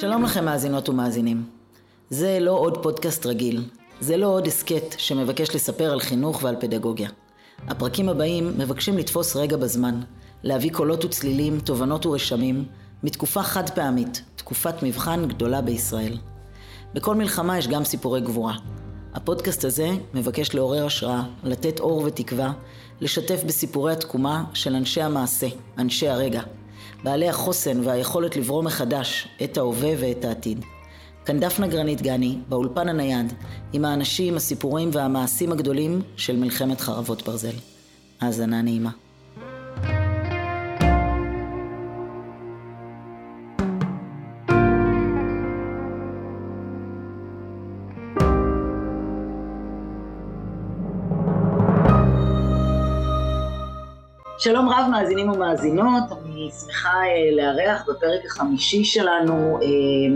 שלום לכם מאזינות ומאזינים. זה לא עוד פודקאסט רגיל, זה לא עוד הסכת שמבקש לספר על חינוך ועל פדגוגיה. הפרקים הבאים מבקשים לתפוס רגע בזמן, להביא קולות וצלילים, תובנות ורשמים, מתקופה חד פעמית, תקופת מבחן גדולה בישראל. בכל מלחמה יש גם סיפורי גבורה. הפודקאסט הזה מבקש לעורר השראה, לתת אור ותקווה, לשתף בסיפורי התקומה של אנשי המעשה, אנשי הרגע, בעלי החוסן והיכולת לברוא מחדש את ההווה ואת העתיד. כאן דפנה גרנית גני, באולפן הנייד, עם האנשים, הסיפורים והמעשים הגדולים של מלחמת חרבות ברזל. האזנה נעימה. שלום רב מאזינים ומאזינות, אני שמחה אה, לארח בפרק החמישי שלנו אה,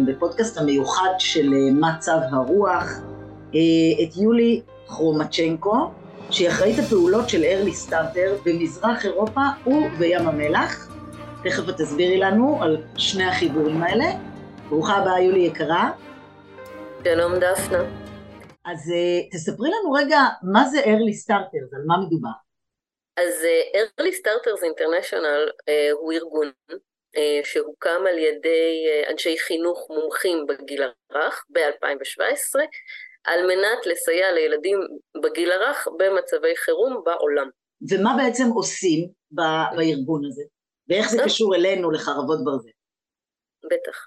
בפודקאסט המיוחד של אה, מה צו הרוח את יולי כרומצ'נקו שהיא אחראית הפעולות של ארלי סטארטר במזרח אירופה ובים המלח. תכף את תסבירי לנו על שני החיבורים האלה. ברוכה הבאה יולי יקרה. שלום דפנה. אז תספרי לנו רגע מה זה ארלי סטארטר, על מה מדובר. אז uh, Early Starters International uh, הוא ארגון uh, שהוקם על ידי אנשי חינוך מומחים בגיל הרך ב-2017 על מנת לסייע לילדים בגיל הרך במצבי חירום בעולם. ומה בעצם עושים בארגון הזה? ואיך זה קשור אלינו לחרבות ברזל? בטח.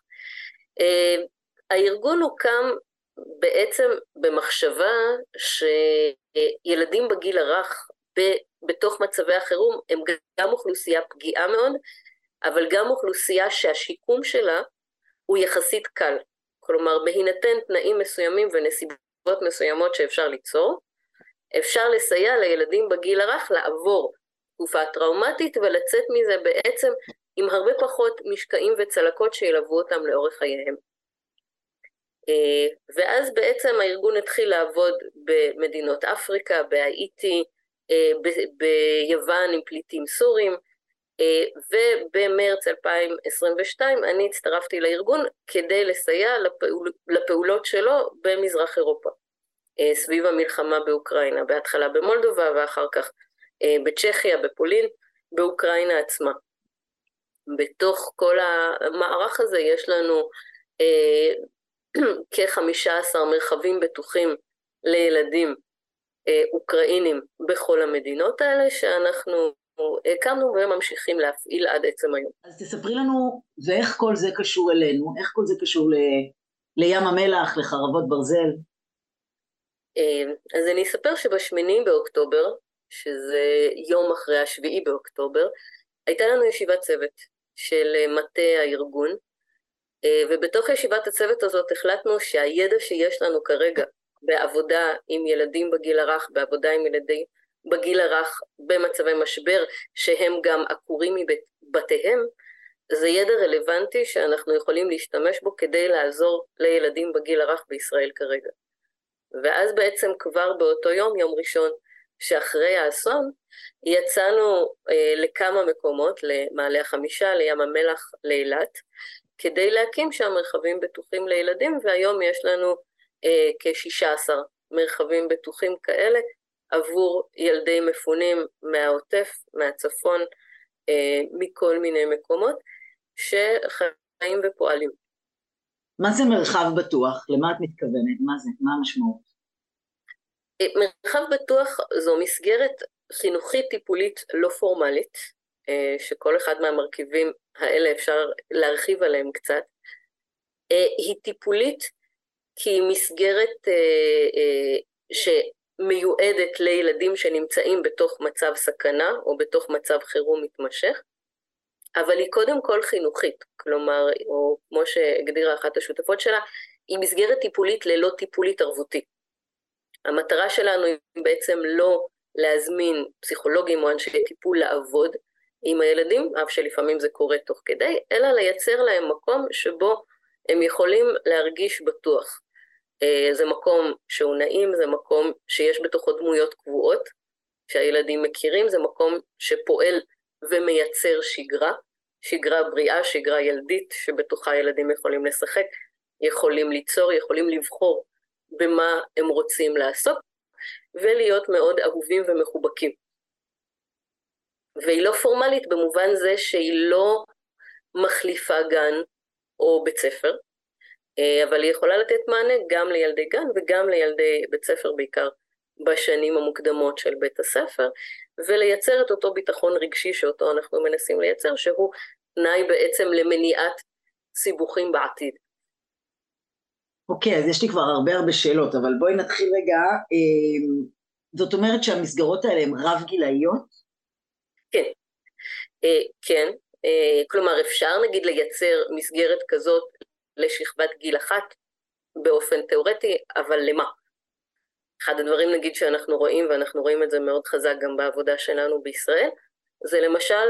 הארגון הוקם בעצם במחשבה שילדים בגיל הרך בתוך מצבי החירום הם גם אוכלוסייה פגיעה מאוד, אבל גם אוכלוסייה שהשיקום שלה הוא יחסית קל. כלומר, בהינתן תנאים מסוימים ונסיבות מסוימות שאפשר ליצור, אפשר לסייע לילדים בגיל הרך לעבור תקופה טראומטית ולצאת מזה בעצם עם הרבה פחות משקעים וצלקות שילוו אותם לאורך חייהם. אה, ואז בעצם הארגון התחיל לעבוד במדינות אפריקה, בהאיטי, ביוון עם פליטים סורים, אה, ובמרץ 2022 אני הצטרפתי לארגון כדי לסייע לפעול, לפעולות שלו במזרח אירופה, אה, סביב המלחמה באוקראינה, בהתחלה במולדובה ואחר כך בצ'כיה, בפולין, באוקראינה עצמה. בתוך כל המערך הזה יש לנו כ-15 מרחבים בטוחים לילדים אה, אוקראינים בכל המדינות האלה שאנחנו הקמנו וממשיכים להפעיל עד עצם היום. אז תספרי לנו, ואיך כל זה קשור אלינו? איך כל זה קשור ל... לים המלח, לחרבות ברזל? אה, אז אני אספר שבשמיני באוקטובר, שזה יום אחרי השביעי באוקטובר, הייתה לנו ישיבת צוות של מטה הארגון, אה, ובתוך ישיבת הצוות הזאת החלטנו שהידע שיש לנו כרגע בעבודה עם ילדים בגיל הרך, בעבודה עם ילדים בגיל הרך במצבי משבר שהם גם עקורים מבתיהם, זה ידע רלוונטי שאנחנו יכולים להשתמש בו כדי לעזור לילדים בגיל הרך בישראל כרגע. ואז בעצם כבר באותו יום, יום ראשון, שאחרי האסון, יצאנו אה, לכמה מקומות, למעלה החמישה, לים המלח, לאילת, כדי להקים שם מרחבים בטוחים לילדים, והיום יש לנו כ-16 מרחבים בטוחים כאלה עבור ילדי מפונים מהעוטף, מהצפון, אה, מכל מיני מקומות שחיים ופועלים. מה זה מרחב בטוח? למה את מתכוונת? מה זה? מה המשמעות? אה, מרחב בטוח זו מסגרת חינוכית טיפולית לא פורמלית, אה, שכל אחד מהמרכיבים האלה אפשר להרחיב עליהם קצת. אה, היא טיפולית כי היא מסגרת אה, אה, שמיועדת לילדים שנמצאים בתוך מצב סכנה או בתוך מצב חירום מתמשך, אבל היא קודם כל חינוכית, כלומר, או כמו שהגדירה אחת השותפות שלה, היא מסגרת טיפולית ללא טיפול התערבותי. המטרה שלנו היא בעצם לא להזמין פסיכולוגים או אנשי טיפול לעבוד עם הילדים, אף שלפעמים זה קורה תוך כדי, אלא לייצר להם מקום שבו הם יכולים להרגיש בטוח. אה, זה מקום שהוא נעים, זה מקום שיש בתוכו דמויות קבועות שהילדים מכירים, זה מקום שפועל ומייצר שגרה, שגרה בריאה, שגרה ילדית, שבתוכה ילדים יכולים לשחק, יכולים ליצור, יכולים לבחור במה הם רוצים לעסוק, ולהיות מאוד אהובים ומחובקים. והיא לא פורמלית במובן זה שהיא לא מחליפה גן או בית ספר, אבל היא יכולה לתת מענה גם לילדי גן וגם לילדי בית ספר, בעיקר בשנים המוקדמות של בית הספר, ולייצר את אותו ביטחון רגשי שאותו אנחנו מנסים לייצר, שהוא תנאי בעצם למניעת סיבוכים בעתיד. אוקיי, okay, אז יש לי כבר הרבה הרבה שאלות, אבל בואי נתחיל רגע. אה, זאת אומרת שהמסגרות האלה הן רב גילאיות? כן, אה, כן. כלומר, אפשר נגיד לייצר מסגרת כזאת לשכבת גיל אחת באופן תיאורטי, אבל למה? אחד הדברים נגיד שאנחנו רואים, ואנחנו רואים את זה מאוד חזק גם בעבודה שלנו בישראל, זה למשל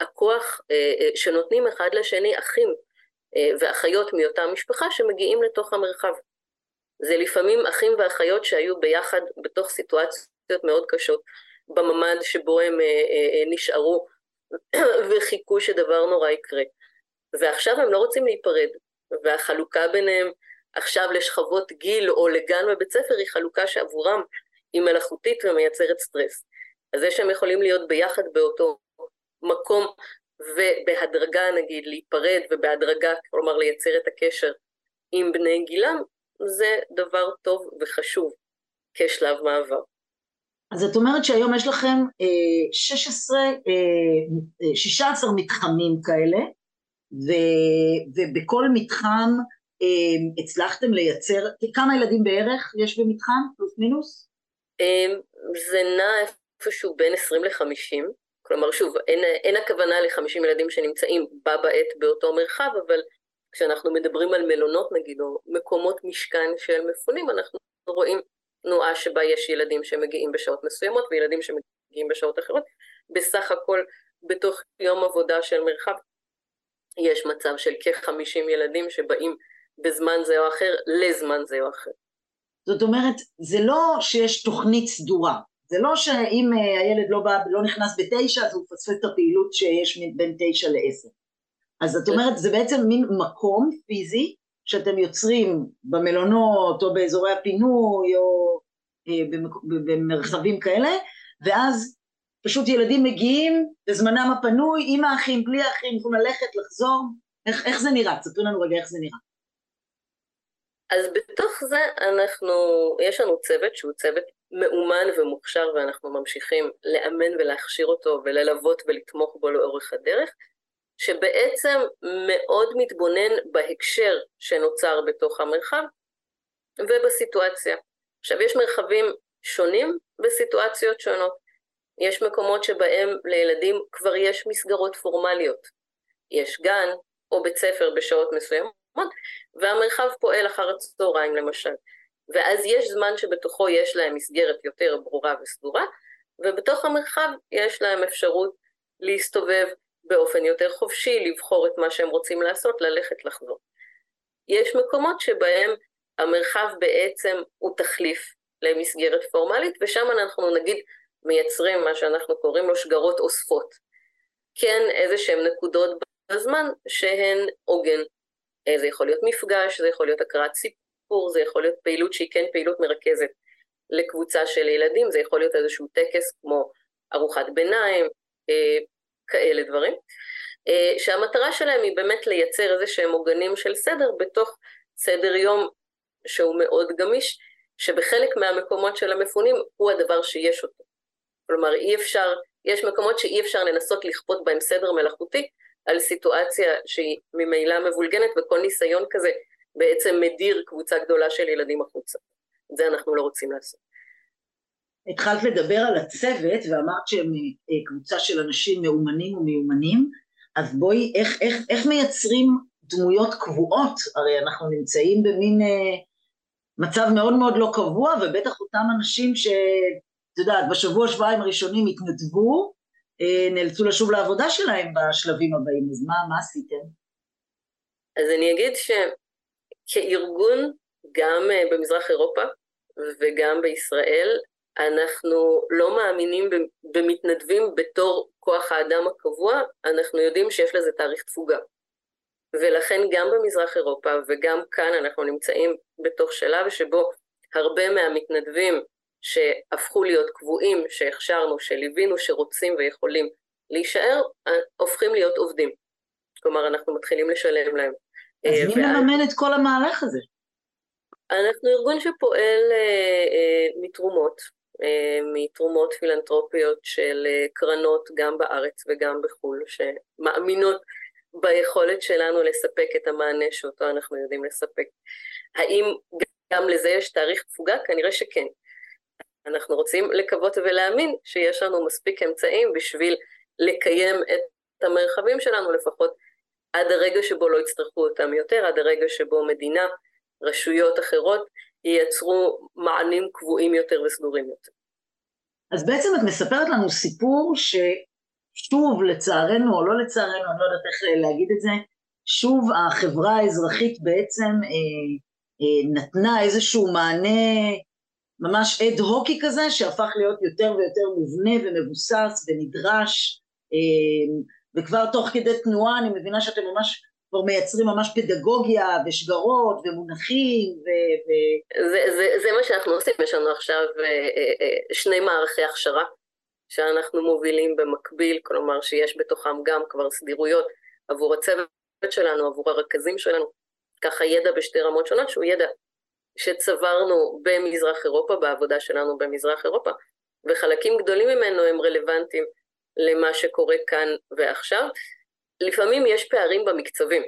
הכוח אה, אה, שנותנים אחד לשני אחים אה, ואחיות מאותה משפחה שמגיעים לתוך המרחב. זה לפעמים אחים ואחיות שהיו ביחד בתוך סיטואציות מאוד קשות בממ"ד שבו הם נשארו וחיכו שדבר נורא יקרה. ועכשיו הם לא רוצים להיפרד, והחלוקה ביניהם עכשיו לשכבות גיל או לגן בבית ספר היא חלוקה שעבורם היא מלאכותית ומייצרת סטרס. אז זה שהם יכולים להיות ביחד באותו מקום ובהדרגה נגיד להיפרד ובהדרגה כלומר לייצר את הקשר עם בני גילם זה דבר טוב וחשוב כשלב מעבר. אז את אומרת שהיום יש לכם אה, 16, אה, 16 מתחמים כאלה ו, ובכל מתחם אה, הצלחתם לייצר, כמה ילדים בערך יש במתחם, פלוס מינוס? אה, זה נע איפשהו בין 20 ל-50, כלומר שוב, אין, אין הכוונה ל-50 ילדים שנמצאים בה בעת באותו מרחב, אבל כשאנחנו מדברים על מלונות נגיד, או מקומות משכן של מפונים, אנחנו רואים תנועה שבה יש ילדים שמגיעים בשעות מסוימות וילדים שמגיעים בשעות אחרות, בסך הכל בתוך יום עבודה של מרחב יש מצב של כ-50 ילדים שבאים בזמן זה או אחר לזמן זה או אחר. זאת אומרת, זה לא שיש תוכנית סדורה, זה לא שאם אה, הילד לא, בא, לא נכנס בתשע אז הוא מפספס את הפעילות שיש בין תשע לעשר. אז את אומרת, זה בעצם מין מקום פיזי שאתם יוצרים במלונות או באזורי הפינוי או אה, במרחבים כאלה, ואז פשוט ילדים מגיעים בזמנם הפנוי, עם האחים, בלי האחים, יכולים ללכת, לחזור, איך, איך זה נראה? תספרו לנו רגע איך זה נראה. אז בתוך זה אנחנו, יש לנו צוות שהוא צוות מאומן ומוכשר ואנחנו ממשיכים לאמן ולהכשיר אותו וללוות ולתמוך בו לאורך הדרך, שבעצם מאוד מתבונן בהקשר שנוצר בתוך המרחב ובסיטואציה. עכשיו יש מרחבים שונים בסיטואציות שונות. יש מקומות שבהם לילדים כבר יש מסגרות פורמליות. יש גן או בית ספר בשעות מסוימות, והמרחב פועל אחר הצהריים למשל. ואז יש זמן שבתוכו יש להם מסגרת יותר ברורה וסדורה, ובתוך המרחב יש להם אפשרות להסתובב באופן יותר חופשי, לבחור את מה שהם רוצים לעשות, ללכת לחזור. יש מקומות שבהם המרחב בעצם הוא תחליף למסגרת פורמלית, ושם אנחנו נגיד מייצרים מה שאנחנו קוראים לו שגרות אוספות. כן איזה שהן נקודות בזמן שהן עוגן. אה, זה יכול להיות מפגש, זה יכול להיות הקראת סיפור, זה יכול להיות פעילות שהיא כן פעילות מרכזת לקבוצה של ילדים, זה יכול להיות איזשהו טקס כמו ארוחת ביניים, אה, כאלה דברים. אה, שהמטרה שלהם היא באמת לייצר איזה שהם עוגנים של סדר בתוך סדר יום שהוא מאוד גמיש, שבחלק מהמקומות של המפונים הוא הדבר שיש אותו. כלומר אי אפשר, יש מקומות שאי אפשר לנסות לכפות בהם סדר מלאכותי על סיטואציה שהיא ממילא מבולגנת וכל ניסיון כזה בעצם מדיר קבוצה גדולה של ילדים החוצה. את זה אנחנו לא רוצים לעשות. התחלת לדבר על הצוות ואמרת שהם אה, קבוצה של אנשים מאומנים ומיומנים, אז בואי, איך, איך, איך מייצרים דמויות קבועות? הרי אנחנו נמצאים במין אה, מצב מאוד מאוד לא קבוע, ובטח אותם אנשים ש... את יודעת, בשבוע שבועיים הראשונים התנדבו, אה, נאלצו לשוב לעבודה שלהם בשלבים הבאים, אז מה, מה עשיתם? אז אני אגיד שכארגון, גם אה, במזרח אירופה וגם בישראל, אנחנו לא מאמינים במתנדבים בתור כוח האדם הקבוע, אנחנו יודעים שיש לזה תאריך תפוגה. ולכן גם במזרח אירופה וגם כאן אנחנו נמצאים בתוך שלב שבו הרבה מהמתנדבים שהפכו להיות קבועים, שהכשרנו, שליווינו, שרוצים ויכולים להישאר, הופכים להיות עובדים. כלומר, אנחנו מתחילים לשלם להם. אז מי ואז... מממן את כל המהלך הזה? אנחנו ארגון שפועל אה, אה, מתרומות, אה, מתרומות פילנטרופיות של אה, קרנות גם בארץ וגם בחו"ל, שמאמינות ביכולת שלנו לספק את המענה שאותו אנחנו יודעים לספק. האם גם לזה יש תאריך תפוגה? כנראה שכן. אנחנו רוצים לקוות ולהאמין שיש לנו מספיק אמצעים בשביל לקיים את המרחבים שלנו לפחות עד הרגע שבו לא יצטרכו אותם יותר, עד הרגע שבו מדינה, רשויות אחרות, ייצרו מענים קבועים יותר וסדורים יותר. אז בעצם את מספרת לנו סיפור ששוב, לצערנו או לא לצערנו, אני לא יודעת איך להגיד את זה, שוב החברה האזרחית בעצם אה, אה, נתנה איזשהו מענה ממש אד הוקי כזה, שהפך להיות יותר ויותר מובנה ומבוסס ונדרש, אה, וכבר תוך כדי תנועה אני מבינה שאתם ממש כבר מייצרים ממש פדגוגיה ושגרות ומונחים ו... ו... זה, זה, זה מה שאנחנו עושים, יש לנו עכשיו אה, אה, שני מערכי הכשרה שאנחנו מובילים במקביל, כלומר שיש בתוכם גם כבר סדירויות עבור הצוות שלנו, עבור הרכזים שלנו, ככה ידע בשתי רמות שונות שהוא ידע שצברנו במזרח אירופה, בעבודה שלנו במזרח אירופה, וחלקים גדולים ממנו הם רלוונטיים למה שקורה כאן ועכשיו. לפעמים יש פערים במקצבים.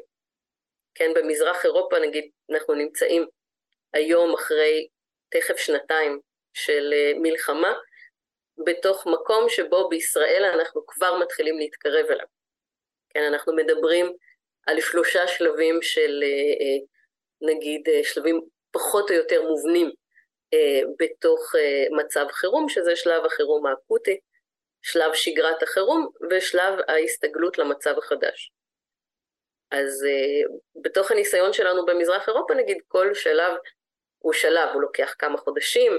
כן, במזרח אירופה נגיד, אנחנו נמצאים היום אחרי תכף שנתיים של אה, מלחמה, בתוך מקום שבו בישראל אנחנו כבר מתחילים להתקרב אליו. כן, אנחנו מדברים על שלושה שלבים של אה, אה, נגיד שלבים פחות או יותר מובנים בתוך מצב חירום, שזה שלב החירום האקוטי, שלב שגרת החירום ושלב ההסתגלות למצב החדש. אז uh, בתוך הניסיון שלנו במזרח אירופה נגיד כל שלב הוא שלב, הוא לוקח כמה חודשים,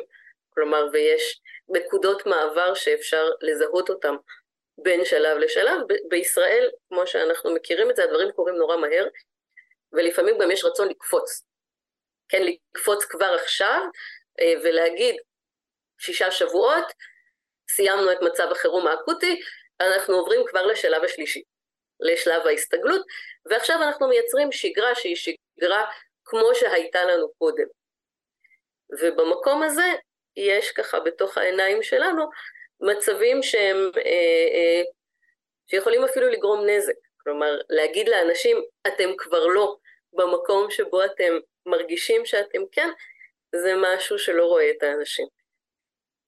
כלומר ויש נקודות מעבר שאפשר לזהות אותם בין שלב לשלב. בישראל, כמו שאנחנו מכירים את זה, הדברים קורים נורא מהר, ולפעמים גם יש רצון לקפוץ. כן, לקפוץ כבר עכשיו uh, ולהגיד שישה שבועות, סיימנו את מצב החירום האקוטי, אנחנו עוברים כבר לשלב השלישי, לשלב ההסתגלות, ועכשיו אנחנו מייצרים שגרה שהיא שגרה כמו שהייתה לנו קודם. ובמקום הזה יש ככה בתוך העיניים שלנו מצבים שהם, אה, אה, שיכולים אפילו לגרום נזק. כלומר, להגיד לאנשים, אתם כבר לא במקום שבו אתם מרגישים שאתם כן, זה משהו שלא רואה את האנשים.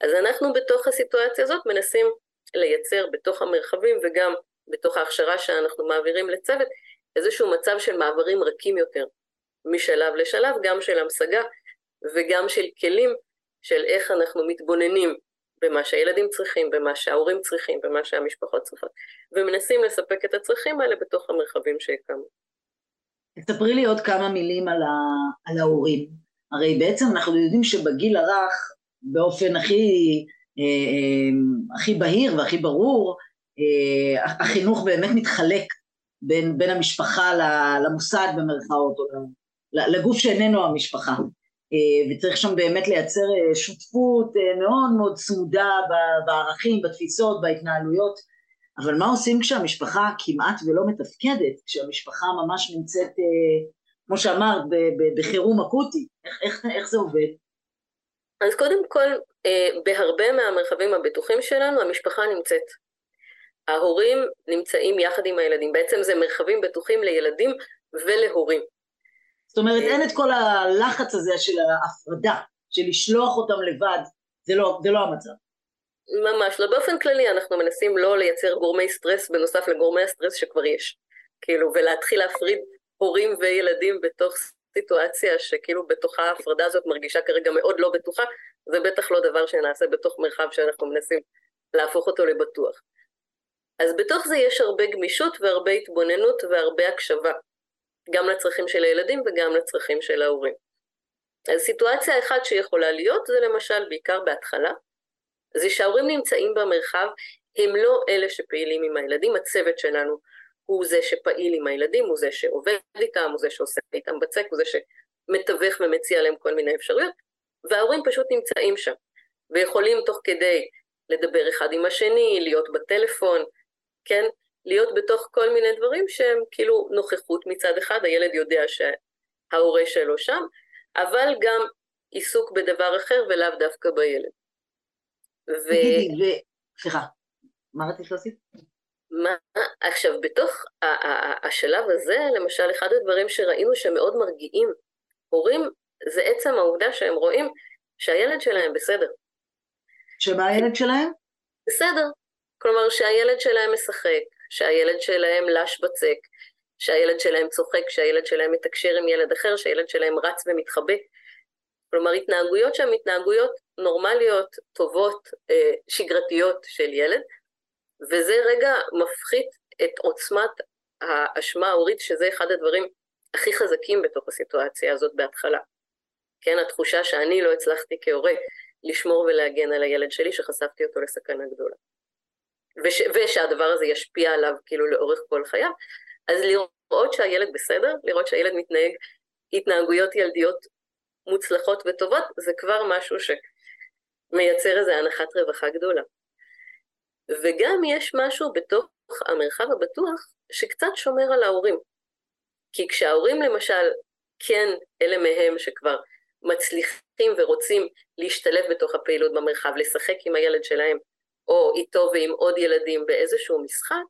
אז אנחנו בתוך הסיטואציה הזאת מנסים לייצר בתוך המרחבים וגם בתוך ההכשרה שאנחנו מעבירים לצוות איזשהו מצב של מעברים רכים יותר משלב לשלב, גם של המשגה וגם של כלים של איך אנחנו מתבוננים במה שהילדים צריכים, במה שההורים צריכים, במה שהמשפחות צריכות, ומנסים לספק את הצרכים האלה בתוך המרחבים שהקמנו. תספרי לי עוד כמה מילים על, ה, על ההורים. הרי בעצם אנחנו יודעים שבגיל הרך באופן הכי, אה, אה, הכי בהיר והכי ברור, אה, החינוך באמת מתחלק בין, בין המשפחה למוסד במרכאות, או לגוף שאיננו המשפחה. וצריך שם באמת לייצר שותפות מאוד מאוד צמודה בערכים, בתפיסות, בהתנהלויות. אבל מה עושים כשהמשפחה כמעט ולא מתפקדת, כשהמשפחה ממש נמצאת, כמו שאמרת, בחירום אקוטי? איך, איך, איך זה עובד? אז קודם כל, אה, בהרבה מהמרחבים הבטוחים שלנו המשפחה נמצאת. ההורים נמצאים יחד עם הילדים, בעצם זה מרחבים בטוחים לילדים ולהורים. זאת אומרת, אין את כל הלחץ הזה של ההפרדה, של לשלוח אותם לבד, זה לא, זה לא המצב. ממש לא. באופן כללי אנחנו מנסים לא לייצר גורמי סטרס בנוסף לגורמי הסטרס שכבר יש. כאילו, ולהתחיל להפריד הורים וילדים בתוך סיטואציה שכאילו בתוכה ההפרדה הזאת מרגישה כרגע מאוד לא בטוחה, זה בטח לא דבר שנעשה בתוך מרחב שאנחנו מנסים להפוך אותו לבטוח. אז בתוך זה יש הרבה גמישות והרבה התבוננות והרבה הקשבה, גם לצרכים של הילדים וגם לצרכים של ההורים. אז סיטואציה אחת שיכולה להיות זה למשל בעיקר בהתחלה, זה שההורים נמצאים במרחב הם לא אלה שפעילים עם הילדים, הצוות שלנו הוא זה שפעיל עם הילדים, הוא זה שעובד איתם, הוא זה שעושה איתם בצק, הוא זה שמתווך ומציע להם כל מיני אפשרויות, וההורים פשוט נמצאים שם, ויכולים תוך כדי לדבר אחד עם השני, להיות בטלפון, כן? להיות בתוך כל מיני דברים שהם כאילו נוכחות מצד אחד, הילד יודע שההורה שלו שם, אבל גם עיסוק בדבר אחר ולאו דווקא בילד. ו... תגידי. סליחה, מה רצית להוסיף? מה, עכשיו, בתוך השלב הזה, למשל, אחד הדברים שראינו שמאוד מרגיעים הורים, זה עצם העובדה שהם רואים שהילד שלהם בסדר. שמה הילד שלהם? בסדר. כלומר, שהילד שלהם משחק, שהילד שלהם לש בצק, שהילד שלהם צוחק, שהילד שלהם מתקשר עם ילד אחר, שהילד שלהם רץ ומתחבא. כלומר, התנהגויות שהן התנהגויות נורמליות, טובות, אה, שגרתיות של ילד, וזה רגע מפחית את עוצמת האשמה ההורית, שזה אחד הדברים הכי חזקים בתוך הסיטואציה הזאת בהתחלה. כן, התחושה שאני לא הצלחתי כהורה לשמור ולהגן על הילד שלי, שחשפתי אותו לסכנה גדולה. וש, ושהדבר הזה ישפיע עליו כאילו לאורך כל חייו, אז לראות שהילד בסדר, לראות שהילד מתנהג התנהגויות ילדיות מוצלחות וטובות, זה כבר משהו שמייצר איזו הנחת רווחה גדולה. וגם יש משהו בתוך המרחב הבטוח שקצת שומר על ההורים. כי כשההורים למשל, כן, אלה מהם שכבר מצליחים ורוצים להשתלב בתוך הפעילות במרחב, לשחק עם הילד שלהם, או איתו ועם עוד ילדים באיזשהו משחק,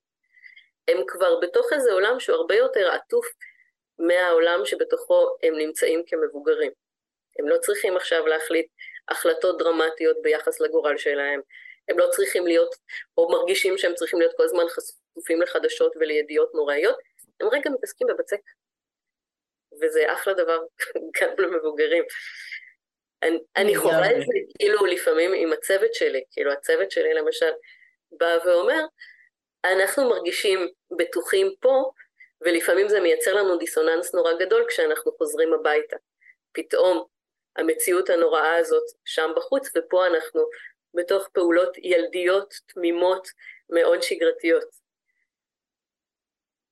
הם כבר בתוך איזה עולם שהוא הרבה יותר עטוף מהעולם שבתוכו הם נמצאים כמבוגרים. הם לא צריכים עכשיו להחליט החלטות דרמטיות ביחס לגורל שלהם, הם לא צריכים להיות, או מרגישים שהם צריכים להיות כל הזמן חשופים לחדשות ולידיעות נוראיות, הם רגע מתעסקים בבצק. וזה אחלה דבר, גם למבוגרים. אני, אני חווה את זה כאילו לפעמים עם הצוות שלי, כאילו הצוות שלי למשל בא ואומר, אנחנו מרגישים בטוחים פה, ולפעמים זה מייצר לנו דיסוננס נורא גדול כשאנחנו חוזרים הביתה. פתאום המציאות הנוראה הזאת שם בחוץ, ופה אנחנו בתוך פעולות ילדיות תמימות מאוד שגרתיות.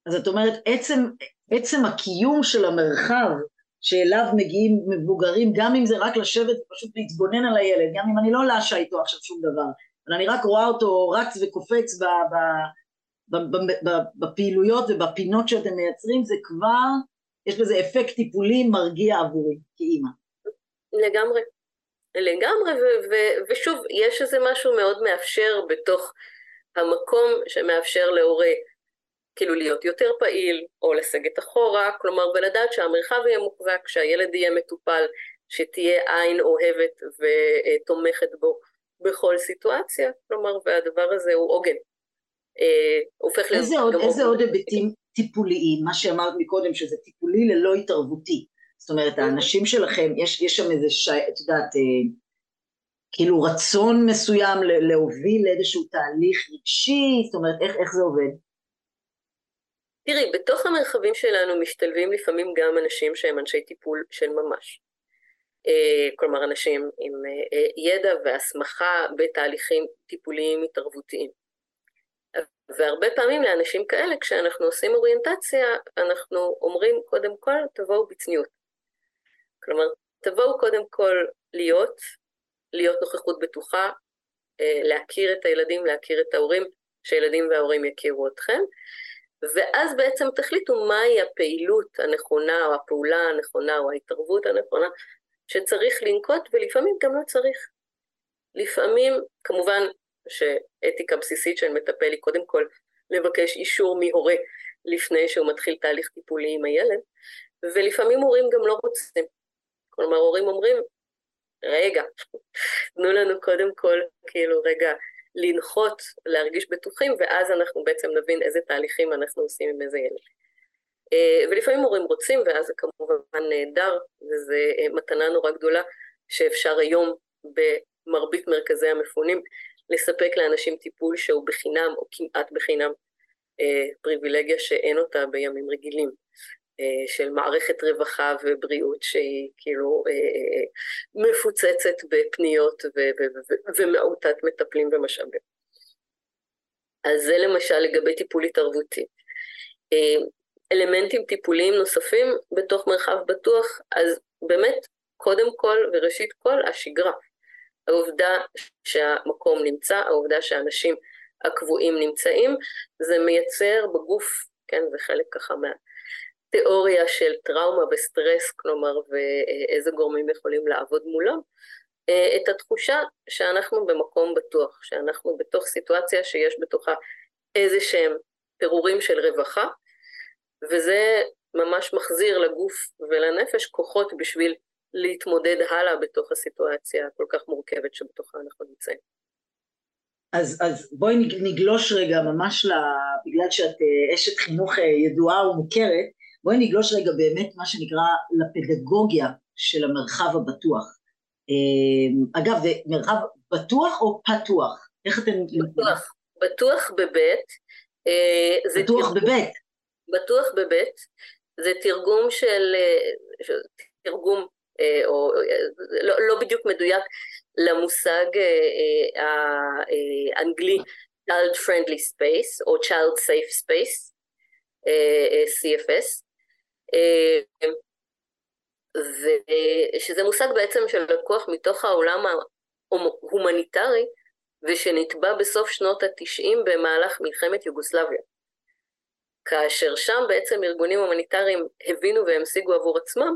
אז את אומרת, עצם, עצם הקיום של המרחב שאליו מגיעים מבוגרים, גם אם זה רק לשבת ופשוט להתבונן על הילד, גם אם אני לא לשה איתו עכשיו שום דבר, אבל אני רק רואה אותו רץ וקופץ ב, ב, ב, ב, ב, בפעילויות ובפינות שאתם מייצרים, זה כבר, יש בזה אפקט טיפולי מרגיע עבורי כאימא. לגמרי. לגמרי, ו- ו- ושוב, יש איזה משהו מאוד מאפשר בתוך המקום שמאפשר להורה כאילו להיות יותר פעיל, או לסגת אחורה, כלומר, ולדעת שהמרחב יהיה מוחזק, שהילד יהיה מטופל, שתהיה עין אוהבת ותומכת בו בכל סיטואציה, כלומר, והדבר הזה הוא עוגן. אה, הופך להיות... איזה עוד, איזה עוד היבטים טיפוליים, מה שאמרת מקודם, שזה טיפולי ללא התערבותי. זאת אומרת, האנשים שלכם, יש, יש שם איזה, שי, את יודעת, אה, כאילו רצון מסוים להוביל לאיזשהו תהליך רגשי, זאת אומרת, איך, איך זה עובד? תראי, בתוך המרחבים שלנו משתלבים לפעמים גם אנשים שהם אנשי טיפול של ממש. אה, כלומר, אנשים עם אה, ידע והסמכה בתהליכים טיפוליים התערבותיים. והרבה פעמים לאנשים כאלה, כשאנחנו עושים אוריינטציה, אנחנו אומרים קודם כל, תבואו בצניעות. כלומר, תבואו קודם כל להיות, להיות נוכחות בטוחה, אה, להכיר את הילדים, להכיר את ההורים, שהילדים וההורים יכירו אתכם, ואז בעצם תחליטו מהי הפעילות הנכונה, או הפעולה הנכונה, או ההתערבות הנכונה, שצריך לנקוט, ולפעמים גם לא צריך. לפעמים, כמובן שאתיקה בסיסית של מטפל היא קודם כל לבקש אישור מהורה לפני שהוא מתחיל תהליך טיפולי עם הילד, ולפעמים הורים גם לא רוצים. כלומר, הורים אומרים, רגע, תנו לנו קודם כל, כאילו, רגע, לנחות, להרגיש בטוחים, ואז אנחנו בעצם נבין איזה תהליכים אנחנו עושים עם איזה ילד. אה, ולפעמים הורים רוצים, ואז זה כמובן נהדר, וזו אה, מתנה נורא גדולה, שאפשר היום במרבית מרכזי המפונים לספק לאנשים טיפול שהוא בחינם, או כמעט בחינם, אה, פריבילגיה שאין אותה בימים רגילים. אה, של מערכת רווחה ובריאות שהיא כאילו אה, אה, מפוצצת בפניות ומעוטת מטפלים ומשאבים. אז זה למשל לגבי טיפול התערבותי. אלמנטים טיפוליים נוספים בתוך מרחב בטוח, אז באמת, קודם כל וראשית כל, השגרה. העובדה שהמקום נמצא, העובדה שהאנשים הקבועים נמצאים, זה מייצר בגוף, כן, זה חלק ככה מהתיאוריה של טראומה וסטרס, כלומר, ואיזה גורמים יכולים לעבוד מולם, אה, את התחושה שאנחנו במקום בטוח, שאנחנו בתוך סיטואציה שיש בתוכה איזה שהם פירורים של רווחה, וזה ממש מחזיר לגוף ולנפש כוחות בשביל להתמודד הלאה בתוך הסיטואציה הכל כך מורכבת שבתוכה אנחנו נמצאים. אז, אז בואי נגלוש רגע ממש, ל, בגלל שאת אה, אשת חינוך אה, ידועה ומוכרת, בואי נגלוש רגע באמת מה שנקרא לפדגוגיה של המרחב הבטוח. אה, אגב, זה מרחב בטוח או פתוח? איך אתם... בטוח, בטוח בבית. בטוח בבית. בטוח בבית, זה תרגום של, תרגום אה, או אה, לא, לא בדיוק מדויק למושג אה, האנגלי Child Friendly Space או Child Safe Space, CFS, ושזה מושג בעצם של לקוח מתוך העולם ההומניטרי ושנטבע בסוף שנות התשעים במהלך מלחמת יוגוסלביה. כאשר שם בעצם ארגונים הומניטריים הבינו והמשיגו עבור עצמם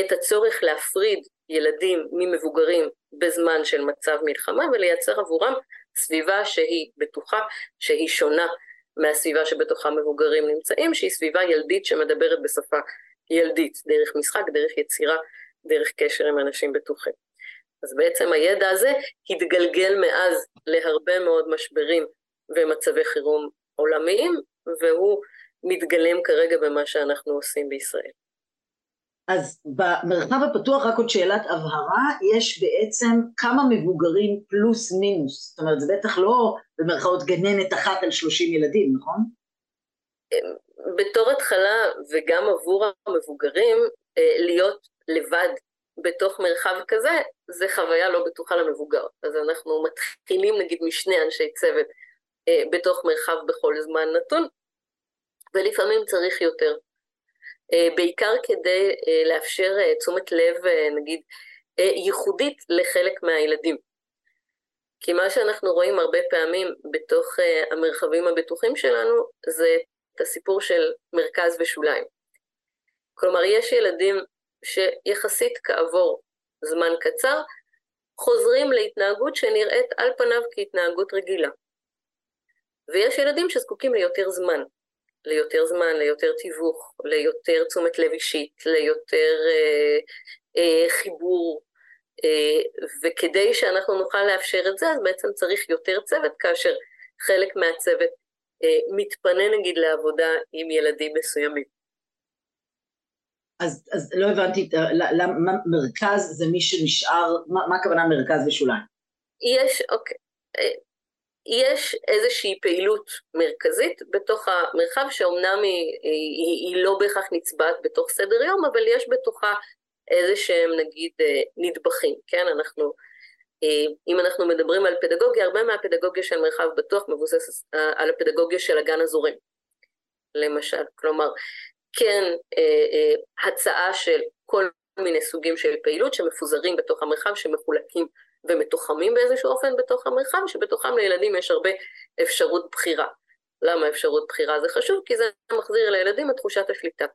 את הצורך להפריד ילדים ממבוגרים בזמן של מצב מלחמה ולייצר עבורם סביבה שהיא בטוחה, שהיא שונה מהסביבה שבתוכה מבוגרים נמצאים, שהיא סביבה ילדית שמדברת בשפה ילדית, דרך משחק, דרך יצירה, דרך קשר עם אנשים בטוחים. אז בעצם הידע הזה התגלגל מאז להרבה מאוד משברים ומצבי חירום עולמיים, והוא מתגלם כרגע במה שאנחנו עושים בישראל. אז במרחב הפתוח, רק עוד שאלת הבהרה, יש בעצם כמה מבוגרים פלוס מינוס, זאת אומרת זה בטח לא במרכאות גננת אחת על שלושים ילדים, נכון? בתור התחלה וגם עבור המבוגרים, אה, להיות לבד בתוך מרחב כזה, זה חוויה לא בטוחה למבוגר. אז אנחנו מתחילים נגיד משני אנשי צוות אה, בתוך מרחב בכל זמן נתון, ולפעמים צריך יותר. אה, בעיקר כדי אה, לאפשר אה, תשומת לב, נגיד, ייחודית לחלק מהילדים. כי מה שאנחנו רואים הרבה פעמים בתוך המרחבים הבטוחים שלנו זה את הסיפור של מרכז ושוליים. כלומר, יש ילדים שיחסית כעבור זמן קצר חוזרים להתנהגות שנראית על פניו כהתנהגות רגילה. ויש ילדים שזקוקים ליותר זמן. ליותר זמן, ליותר תיווך, ליותר תשומת לב אישית, ליותר אה, אה, חיבור, אה, וכדי שאנחנו נוכל לאפשר את זה, אז בעצם צריך יותר צוות, כאשר חלק מהצוות אה, מתפנה נגיד לעבודה עם ילדים מסוימים. אז, אז לא הבנתי, למה מרכז זה מי שנשאר, מה, מה הכוונה מרכז ושוליים? יש, אוקיי. יש איזושהי פעילות מרכזית בתוך המרחב שאומנם היא, היא, היא לא בהכרח נצבעת בתוך סדר יום, אבל יש בתוכה איזה שהם נגיד אה, נדבכים, כן? אנחנו, אה, אם אנחנו מדברים על פדגוגיה, הרבה מהפדגוגיה של מרחב בטוח מבוסס אה, על הפדגוגיה של הגן הזורם, למשל. כלומר, כן הצעה של כל מיני סוגים של פעילות שמפוזרים בתוך המרחב, שמחולקים ומתוחמים באיזשהו אופן בתוך המרחב, שבתוכם לילדים יש הרבה אפשרות בחירה. למה אפשרות בחירה זה חשוב? כי זה מחזיר לילדים את תחושת השליטה.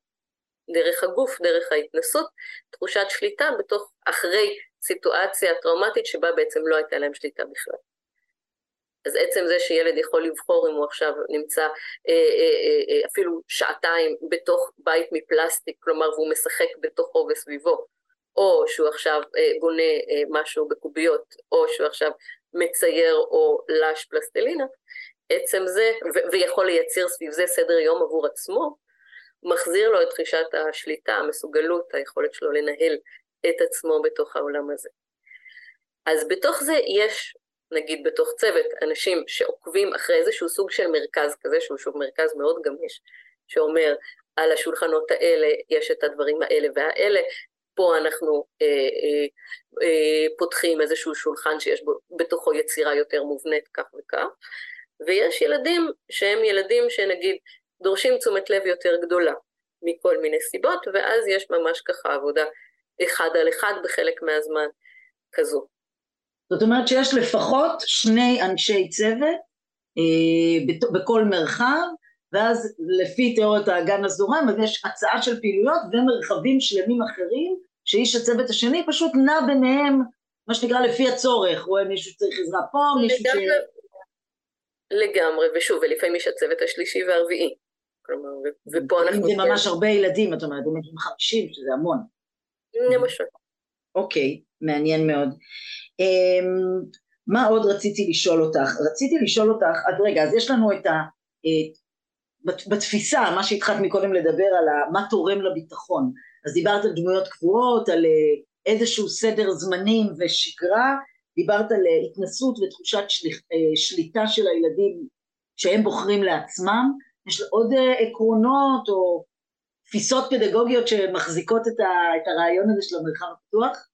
דרך הגוף, דרך ההתנסות, תחושת שליטה בתוך, אחרי סיטואציה טראומטית שבה בעצם לא הייתה להם שליטה בכלל. אז עצם זה שילד יכול לבחור אם הוא עכשיו נמצא אה, אה, אה, אה אפילו שעתיים בתוך בית מפלסטיק, כלומר והוא משחק בתוכו וסביבו, או שהוא עכשיו אה, בונה אה, משהו בקוביות, או שהוא עכשיו מצייר או לש פלסטלינה, עצם זה, ו- ויכול לייצר סביב זה סדר יום עבור עצמו, מחזיר לו את תחישת השליטה, המסוגלות, היכולת שלו לנהל את עצמו בתוך העולם הזה. אז בתוך זה יש, נגיד בתוך צוות, אנשים שעוקבים אחרי איזשהו סוג של מרכז כזה, שהוא שוב מרכז מאוד גמיש, שאומר על השולחנות האלה יש את הדברים האלה והאלה, פה אנחנו אה, אה, אה, פותחים איזשהו שולחן שיש בו בתוכו יצירה יותר מובנית כך וכך, ויש ילדים שהם ילדים שנגיד דורשים תשומת לב יותר גדולה מכל מיני סיבות, ואז יש ממש ככה עבודה אחד על אחד בחלק מהזמן כזו. זאת אומרת שיש לפחות שני אנשי צוות אה, בכל מרחב, ואז לפי תיאוריית האגן הזורם, אז יש הצעה של פעילויות ומרחבים שלמים אחרים, שאיש הצוות השני פשוט נע ביניהם, מה שנקרא לפי הצורך, רואה מישהו שצריך עזרה פה, מישהו ש... לגמרי, ושוב, ולפעמים יש הצוות השלישי והרביעי. כלומר, ופה אנחנו... זה ממש הרבה ילדים, את אומרת, יש 50, שזה המון. למשל. אוקיי, מעניין מאוד. אמ, מה עוד רציתי לשאול אותך? רציתי לשאול אותך, אז רגע, אז יש לנו את ה... בתפיסה, מה שהתחלת מקודם לדבר על מה תורם לביטחון, אז דיברת על דמויות קבועות, על אה, איזשהו סדר זמנים ושגרה, דיברת על אה, התנסות ותחושת שליח, אה, שליטה של הילדים שהם בוחרים לעצמם, יש עוד עקרונות או תפיסות פדגוגיות שמחזיקות את, ה, את הרעיון הזה של המרחב הפתוח?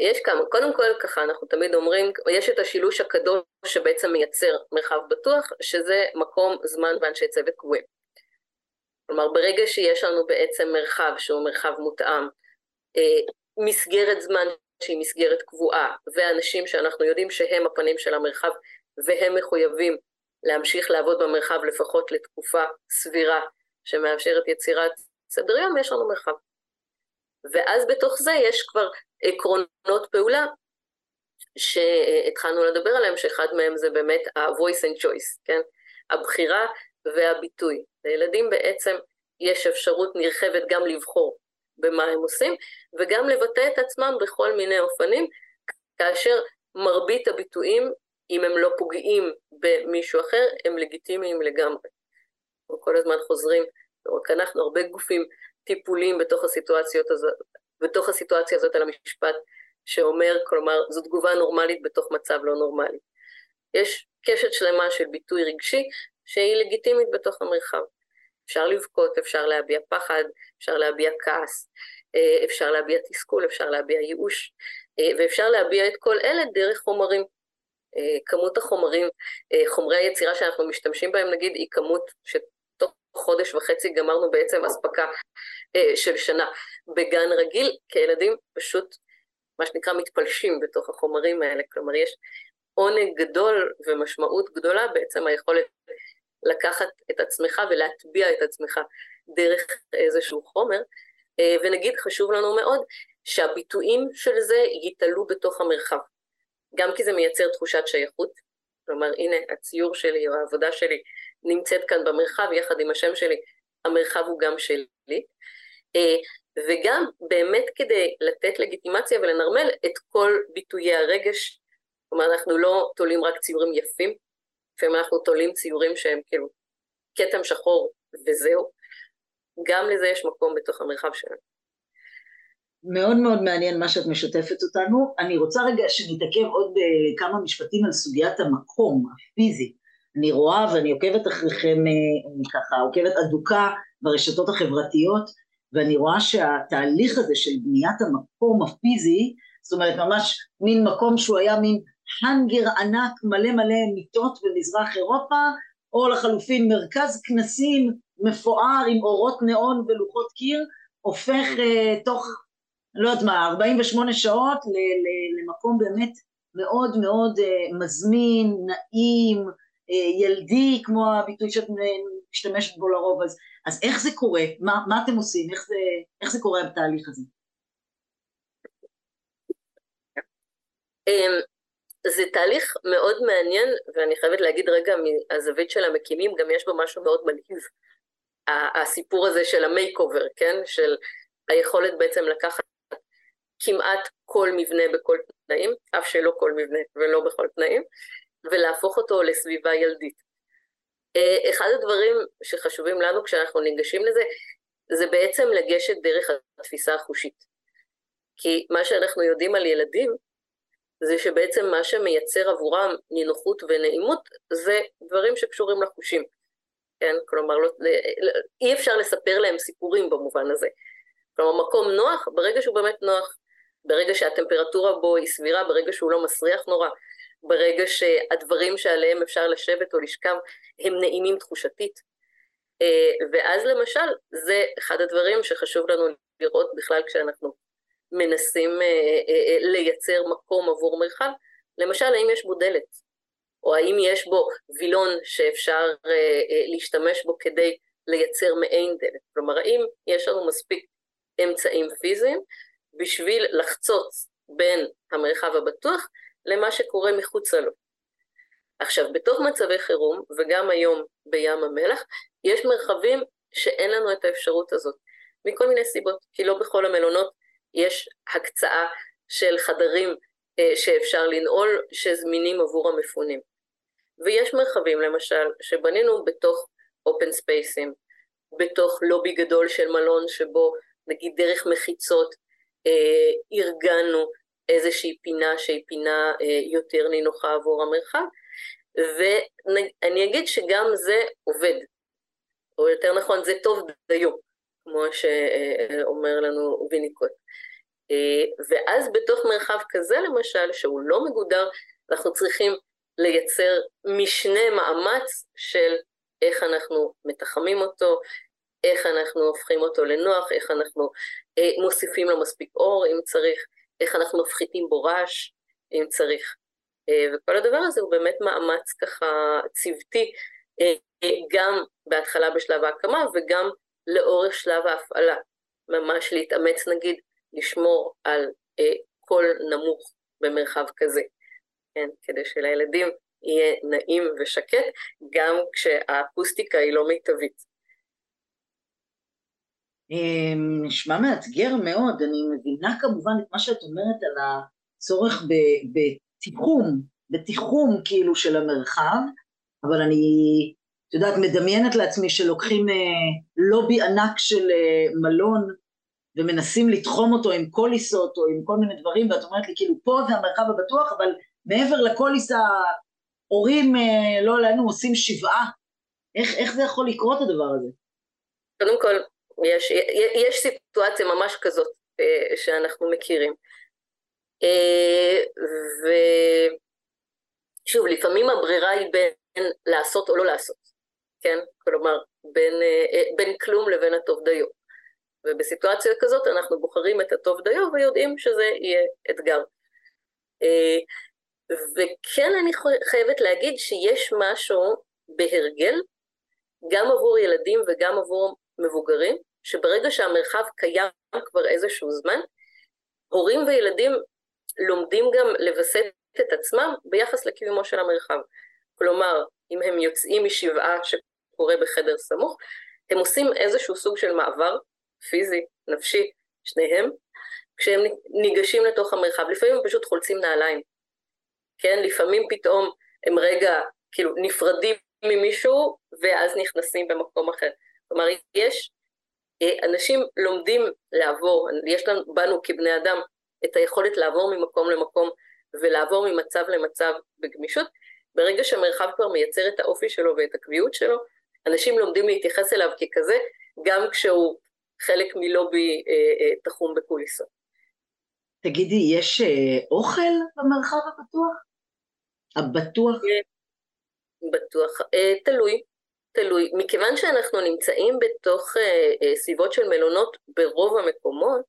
יש כמה, קודם כל ככה אנחנו תמיד אומרים, יש את השילוש הקדוש שבעצם מייצר מרחב בטוח, שזה מקום, זמן ואנשי צוות קבועים. כלומר ברגע שיש לנו בעצם מרחב שהוא מרחב מותאם, מסגרת זמן שהיא מסגרת קבועה, ואנשים שאנחנו יודעים שהם הפנים של המרחב והם מחויבים להמשיך לעבוד במרחב לפחות לתקופה סבירה שמאפשרת יצירת סדר יום, יש לנו מרחב. ואז בתוך זה יש כבר עקרונות פעולה שהתחלנו לדבר עליהם, שאחד מהם זה באמת ה-voice and choice, כן? הבחירה והביטוי. לילדים בעצם יש אפשרות נרחבת גם לבחור במה הם עושים, וגם לבטא את עצמם בכל מיני אופנים, כאשר מרבית הביטויים, אם הם לא פוגעים במישהו אחר, הם לגיטימיים לגמרי. אנחנו כל הזמן חוזרים, לא רק אנחנו, הרבה גופים טיפוליים בתוך הסיטואציות הזאת, בתוך הסיטואציה הזאת על המשפט שאומר, כלומר, זו תגובה נורמלית בתוך מצב לא נורמלי. יש קשת שלמה של ביטוי רגשי שהיא לגיטימית בתוך המרחב. אפשר לבכות, אפשר להביע פחד, אפשר להביע כעס, אה, אפשר להביע תסכול, אפשר להביע ייאוש, אה, ואפשר להביע את כל אלה דרך חומרים. אה, כמות החומרים, חומרי היצירה שאנחנו משתמשים בהם נגיד היא כמות שתוך חודש וחצי גמרנו בעצם אספקה של שנה. בגן רגיל כילדים פשוט מה שנקרא מתפלשים בתוך החומרים האלה, כלומר יש עונג גדול ומשמעות גדולה בעצם היכולת לקחת את עצמך ולהטביע את עצמך דרך איזשהו חומר, אה, ונגיד חשוב לנו מאוד שהביטויים של זה ייתלו בתוך המרחב, גם כי זה מייצר תחושת שייכות, כלומר הנה הציור שלי או העבודה שלי נמצאת כאן במרחב יחד עם השם שלי, המרחב הוא גם שלי, אה, וגם באמת כדי לתת לגיטימציה ולנרמל את כל ביטויי הרגש, כלומר אנחנו לא תולים רק ציורים יפים, לפעמים אנחנו תולים ציורים שהם כאילו כתם שחור וזהו, גם לזה יש מקום בתוך המרחב שלנו. מאוד מאוד מעניין מה שאת משתפת אותנו. אני רוצה רגע שנתעכב עוד אה, כמה משפטים על סוגיית המקום הפיזי. אני רואה ואני עוקבת אחריכם, אה, ככה עוקבת אדוקה ברשתות החברתיות, ואני רואה שהתהליך הזה של בניית המקום הפיזי, זאת אומרת ממש מין מקום שהוא היה מין האנגר ענק מלא מלא מיטות במזרח אירופה, או לחלופין מרכז כנסים מפואר עם אורות נאון ולוחות קיר, הופך uh, תוך, לא יודעת מה, 48 שעות למקום באמת מאוד מאוד uh, מזמין, נעים, uh, ילדי, כמו הביטוי שאת משתמשת בו לרוב, אז, אז איך זה קורה? מה, מה אתם עושים? איך זה, איך זה קורה בתהליך הזה? זה תהליך מאוד מעניין, ואני חייבת להגיד רגע מהזווית של המקימים, גם יש בו משהו מאוד מלהיב. הסיפור הזה של המייק אובר, כן? של היכולת בעצם לקחת כמעט כל מבנה בכל תנאים, אף שלא כל מבנה ולא בכל תנאים, ולהפוך אותו לסביבה ילדית. אה, אחד הדברים שחשובים לנו כשאנחנו ניגשים לזה, זה בעצם לגשת דרך התפיסה החושית. כי מה שאנחנו יודעים על ילדים, זה שבעצם מה שמייצר עבורם נינוחות ונעימות זה דברים שקשורים לחושים. כן? כלומר, לא, אי אפשר לספר להם סיפורים במובן הזה. כלומר, מקום נוח, ברגע שהוא באמת נוח, ברגע שהטמפרטורה בו היא סבירה, ברגע שהוא לא מסריח נורא, ברגע שהדברים שעליהם אפשר לשבת או לשכב הם נעימים תחושתית. אה, ואז למשל, זה אחד הדברים שחשוב לנו לראות בכלל כשאנחנו מנסים לייצר מקום עבור מרחב, למשל האם יש בו דלת, או האם יש בו וילון שאפשר להשתמש בו כדי לייצר מעין דלת. כלומר, האם יש לנו מספיק אמצעים פיזיים בשביל לחצוץ בין המרחב הבטוח למה שקורה מחוצה לו. עכשיו, בתוך מצבי חירום, וגם היום בים המלח, יש מרחבים שאין לנו את האפשרות הזאת, מכל מיני סיבות, כי לא בכל המלונות יש הקצאה של חדרים אה, שאפשר לנעול, שזמינים עבור המפונים. ויש מרחבים, למשל, שבנינו בתוך אופן ספייסים, בתוך לובי גדול של מלון שבו נגיד דרך מחיצות אה, ארגנו איזושהי פינה שהיא פינה אה, יותר נינוחה עבור המרחב, ואני אגיד שגם זה עובד, או יותר נכון זה טוב דיו, כמו שאומר לנו ויניקוט. אה, ואז בתוך מרחב כזה למשל, שהוא לא מגודר, אנחנו צריכים לייצר משנה מאמץ של איך אנחנו מתחמים אותו, איך אנחנו הופכים אותו לנוח, איך אנחנו אה, מוסיפים לו מספיק אור אם צריך, איך אנחנו מפחיתים בו רעש אם צריך. אה, וכל הדבר הזה הוא באמת מאמץ ככה צוותי, אה, גם בהתחלה בשלב ההקמה וגם לאורך שלב ההפעלה. ממש להתאמץ נגיד, לשמור על אה, קול נמוך במרחב כזה, כן? כדי שלילדים יהיה נעים ושקט, גם כשהאקוסטיקה היא לא מיטבית. אמ, נשמע מאתגר מאוד, אני מבינה כמובן את מה שאת אומרת על הצורך בתיחום, בתיחום כאילו של המרחב, אבל אני, את יודעת, מדמיינת לעצמי שלוקחים אה, לובי ענק של אה, מלון ומנסים לתחום אותו עם קוליסות או עם כל מיני דברים, ואת אומרת לי כאילו פה זה המרחב הבטוח, אבל מעבר לקוליסה הורים, אה, לא לנו, עושים שבעה, איך, איך זה יכול לקרות הדבר הזה? קודם כל, יש, יש סיטואציה ממש כזאת אה, שאנחנו מכירים. אה, ושוב, לפעמים הברירה היא בין לעשות או לא לעשות, כן? כלומר, בין, בין כלום לבין הטוב דיו. ובסיטואציה כזאת אנחנו בוחרים את הטוב דיו ויודעים שזה יהיה אתגר. וכן אני חייבת להגיד שיש משהו בהרגל, גם עבור ילדים וגם עבור מבוגרים, שברגע שהמרחב קיים כבר איזשהו זמן, הורים וילדים לומדים גם לווסת את עצמם ביחס לקיומו של המרחב. כלומר, אם הם יוצאים משבעה שקורה בחדר סמוך, הם עושים איזשהו סוג של מעבר פיזי, נפשי, שניהם, כשהם ניגשים לתוך המרחב. לפעמים הם פשוט חולצים נעליים, כן? לפעמים פתאום הם רגע כאילו נפרדים ממישהו ואז נכנסים במקום אחר. כלומר, יש, אה, אנשים לומדים לעבור, יש לנו, בנו כבני אדם את היכולת לעבור ממקום למקום ולעבור ממצב למצב בגמישות. ברגע שהמרחב כבר מייצר את האופי שלו ואת הקביעות שלו, אנשים לומדים להתייחס אליו ככזה, גם כשהוא חלק מלובי אה, אה, תחום בקוליסות. תגידי, יש אה, אוכל במרחב הבטוח? הבטוח? בטוח, תלוי. תלוי. מכיוון שאנחנו נמצאים בתוך סביבות של מלונות ברוב המקומות,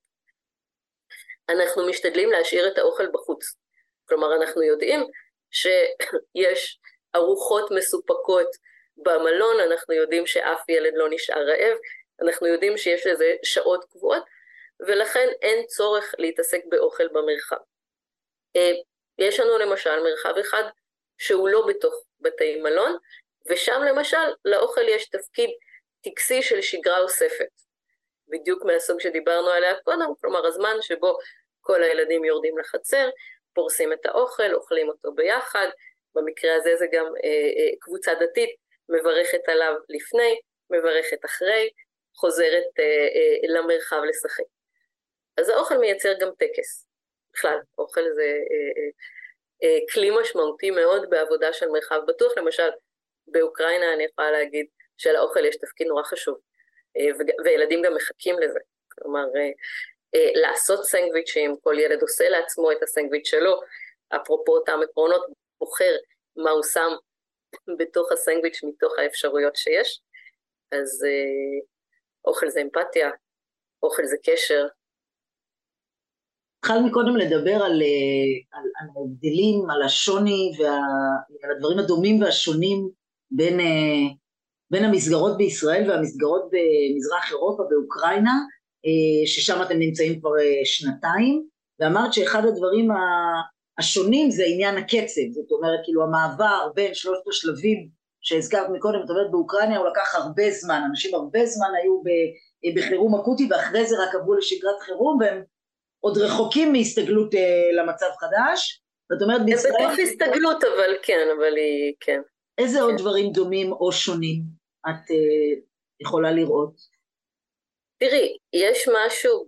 אנחנו משתדלים להשאיר את האוכל בחוץ. כלומר, אנחנו יודעים שיש ארוחות מסופקות במלון, אנחנו יודעים שאף ילד לא נשאר רעב, אנחנו יודעים שיש לזה שעות קבועות, ולכן אין צורך להתעסק באוכל במרחב. אה, יש לנו למשל מרחב אחד שהוא לא בתוך בתי מלון, ושם למשל לאוכל יש תפקיד טקסי של שגרה אוספת, בדיוק מהסוג שדיברנו עליה קודם, כלומר הזמן שבו כל הילדים יורדים לחצר, פורסים את האוכל, אוכלים אותו ביחד, במקרה הזה זה גם אה, אה, קבוצה דתית, מברכת עליו לפני, מברכת אחרי, חוזרת אה, אה, למרחב לשחק. אז האוכל מייצר גם טקס, בכלל, אוכל זה אה, אה, אה, כלי משמעותי מאוד בעבודה של מרחב בטוח, למשל באוקראינה אני יכולה להגיד שלאוכל יש תפקיד נורא חשוב, אה, וילדים גם מחכים לזה. כלומר, אה, אה, לעשות סנגוויצ'ים, כל ילד עושה לעצמו את הסנגוויץ' שלו, אפרופו אותם עקרונות, בוחר מה הוא שם בתוך הסנגוויץ' מתוך האפשרויות שיש. אז אה, אוכל זה אמפתיה, אוכל זה קשר. התחלנו קודם לדבר על, אה, על, על ההבדלים, על השוני ועל הדברים הדומים והשונים בין, אה, בין המסגרות בישראל והמסגרות במזרח אירופה, באוקראינה, אה, ששם אתם נמצאים כבר שנתיים, ואמרת שאחד הדברים השונים זה עניין הקצב, זאת אומרת כאילו המעבר בין שלושת השלבים שהזכרת מקודם, זאת אומרת באוקראינה הוא לקח הרבה זמן, אנשים הרבה זמן היו בחירום אקוטי ואחרי זה רק עברו לשגרת חירום והם עוד רחוקים מהסתגלות uh, למצב חדש, זאת אומרת בישראל... הם בתוך הסתגלות אבל כן, אבל היא, כן. איזה כן. עוד דברים דומים או שונים את uh, יכולה לראות? תראי, יש משהו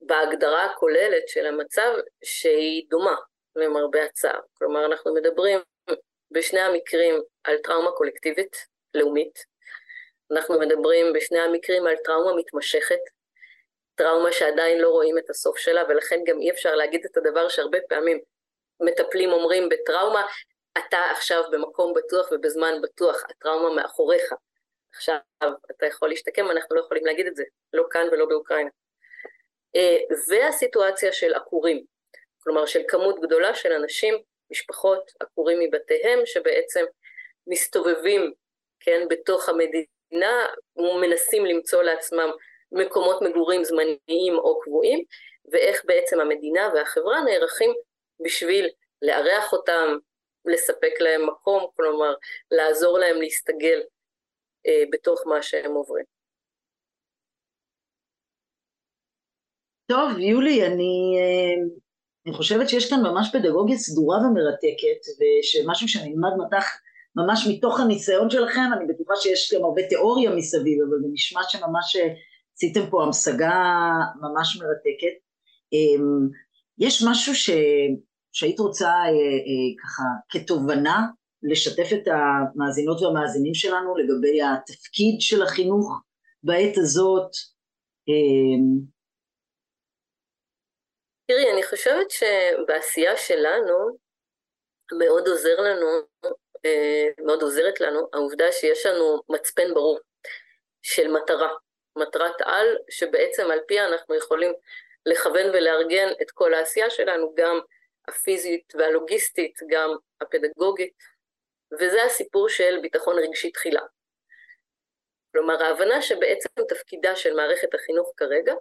בהגדרה הכוללת של המצב שהיא דומה למרבה הצער. כלומר, אנחנו מדברים בשני המקרים על טראומה קולקטיבית לאומית, אנחנו מדברים בשני המקרים על טראומה מתמשכת, טראומה שעדיין לא רואים את הסוף שלה, ולכן גם אי אפשר להגיד את הדבר שהרבה פעמים מטפלים אומרים בטראומה, אתה עכשיו במקום בטוח ובזמן בטוח, הטראומה מאחוריך. עכשיו אתה יכול להשתקם, אנחנו לא יכולים להגיד את זה, לא כאן ולא באוקראינה. אה, והסיטואציה של עקורים, כלומר של כמות גדולה של אנשים, משפחות, עקורים מבתיהם, שבעצם מסתובבים, כן, בתוך המדינה ומנסים למצוא לעצמם מקומות מגורים זמניים או קבועים, ואיך בעצם המדינה והחברה נערכים בשביל לארח אותם, לספק להם מקום, כלומר לעזור להם להסתגל אה, בתוך מה שהם עוברים. טוב, יולי, אני, אה, אני חושבת שיש כאן ממש פדגוגיה סדורה ומרתקת, ושמשהו שנלמד מתח ממש מתוך הניסיון שלכם, אני בטוחה שיש גם הרבה תיאוריה מסביב, אבל זה נשמע שממש אה, עשיתם פה המשגה ממש מרתקת. אמ, יש משהו ש... שהיית רוצה אה, אה, ככה כתובנה לשתף את המאזינות והמאזינים שלנו לגבי התפקיד של החינוך בעת הזאת? תראי, אני חושבת שבעשייה שלנו מאוד עוזר לנו, אה, מאוד עוזרת לנו העובדה שיש לנו מצפן ברור של מטרה. מטרת על, שבעצם על פיה אנחנו יכולים לכוון ולארגן את כל העשייה שלנו, גם הפיזית והלוגיסטית, גם הפדגוגית, וזה הסיפור של ביטחון רגשי תחילה. כלומר, ההבנה שבעצם תפקידה של מערכת החינוך כרגע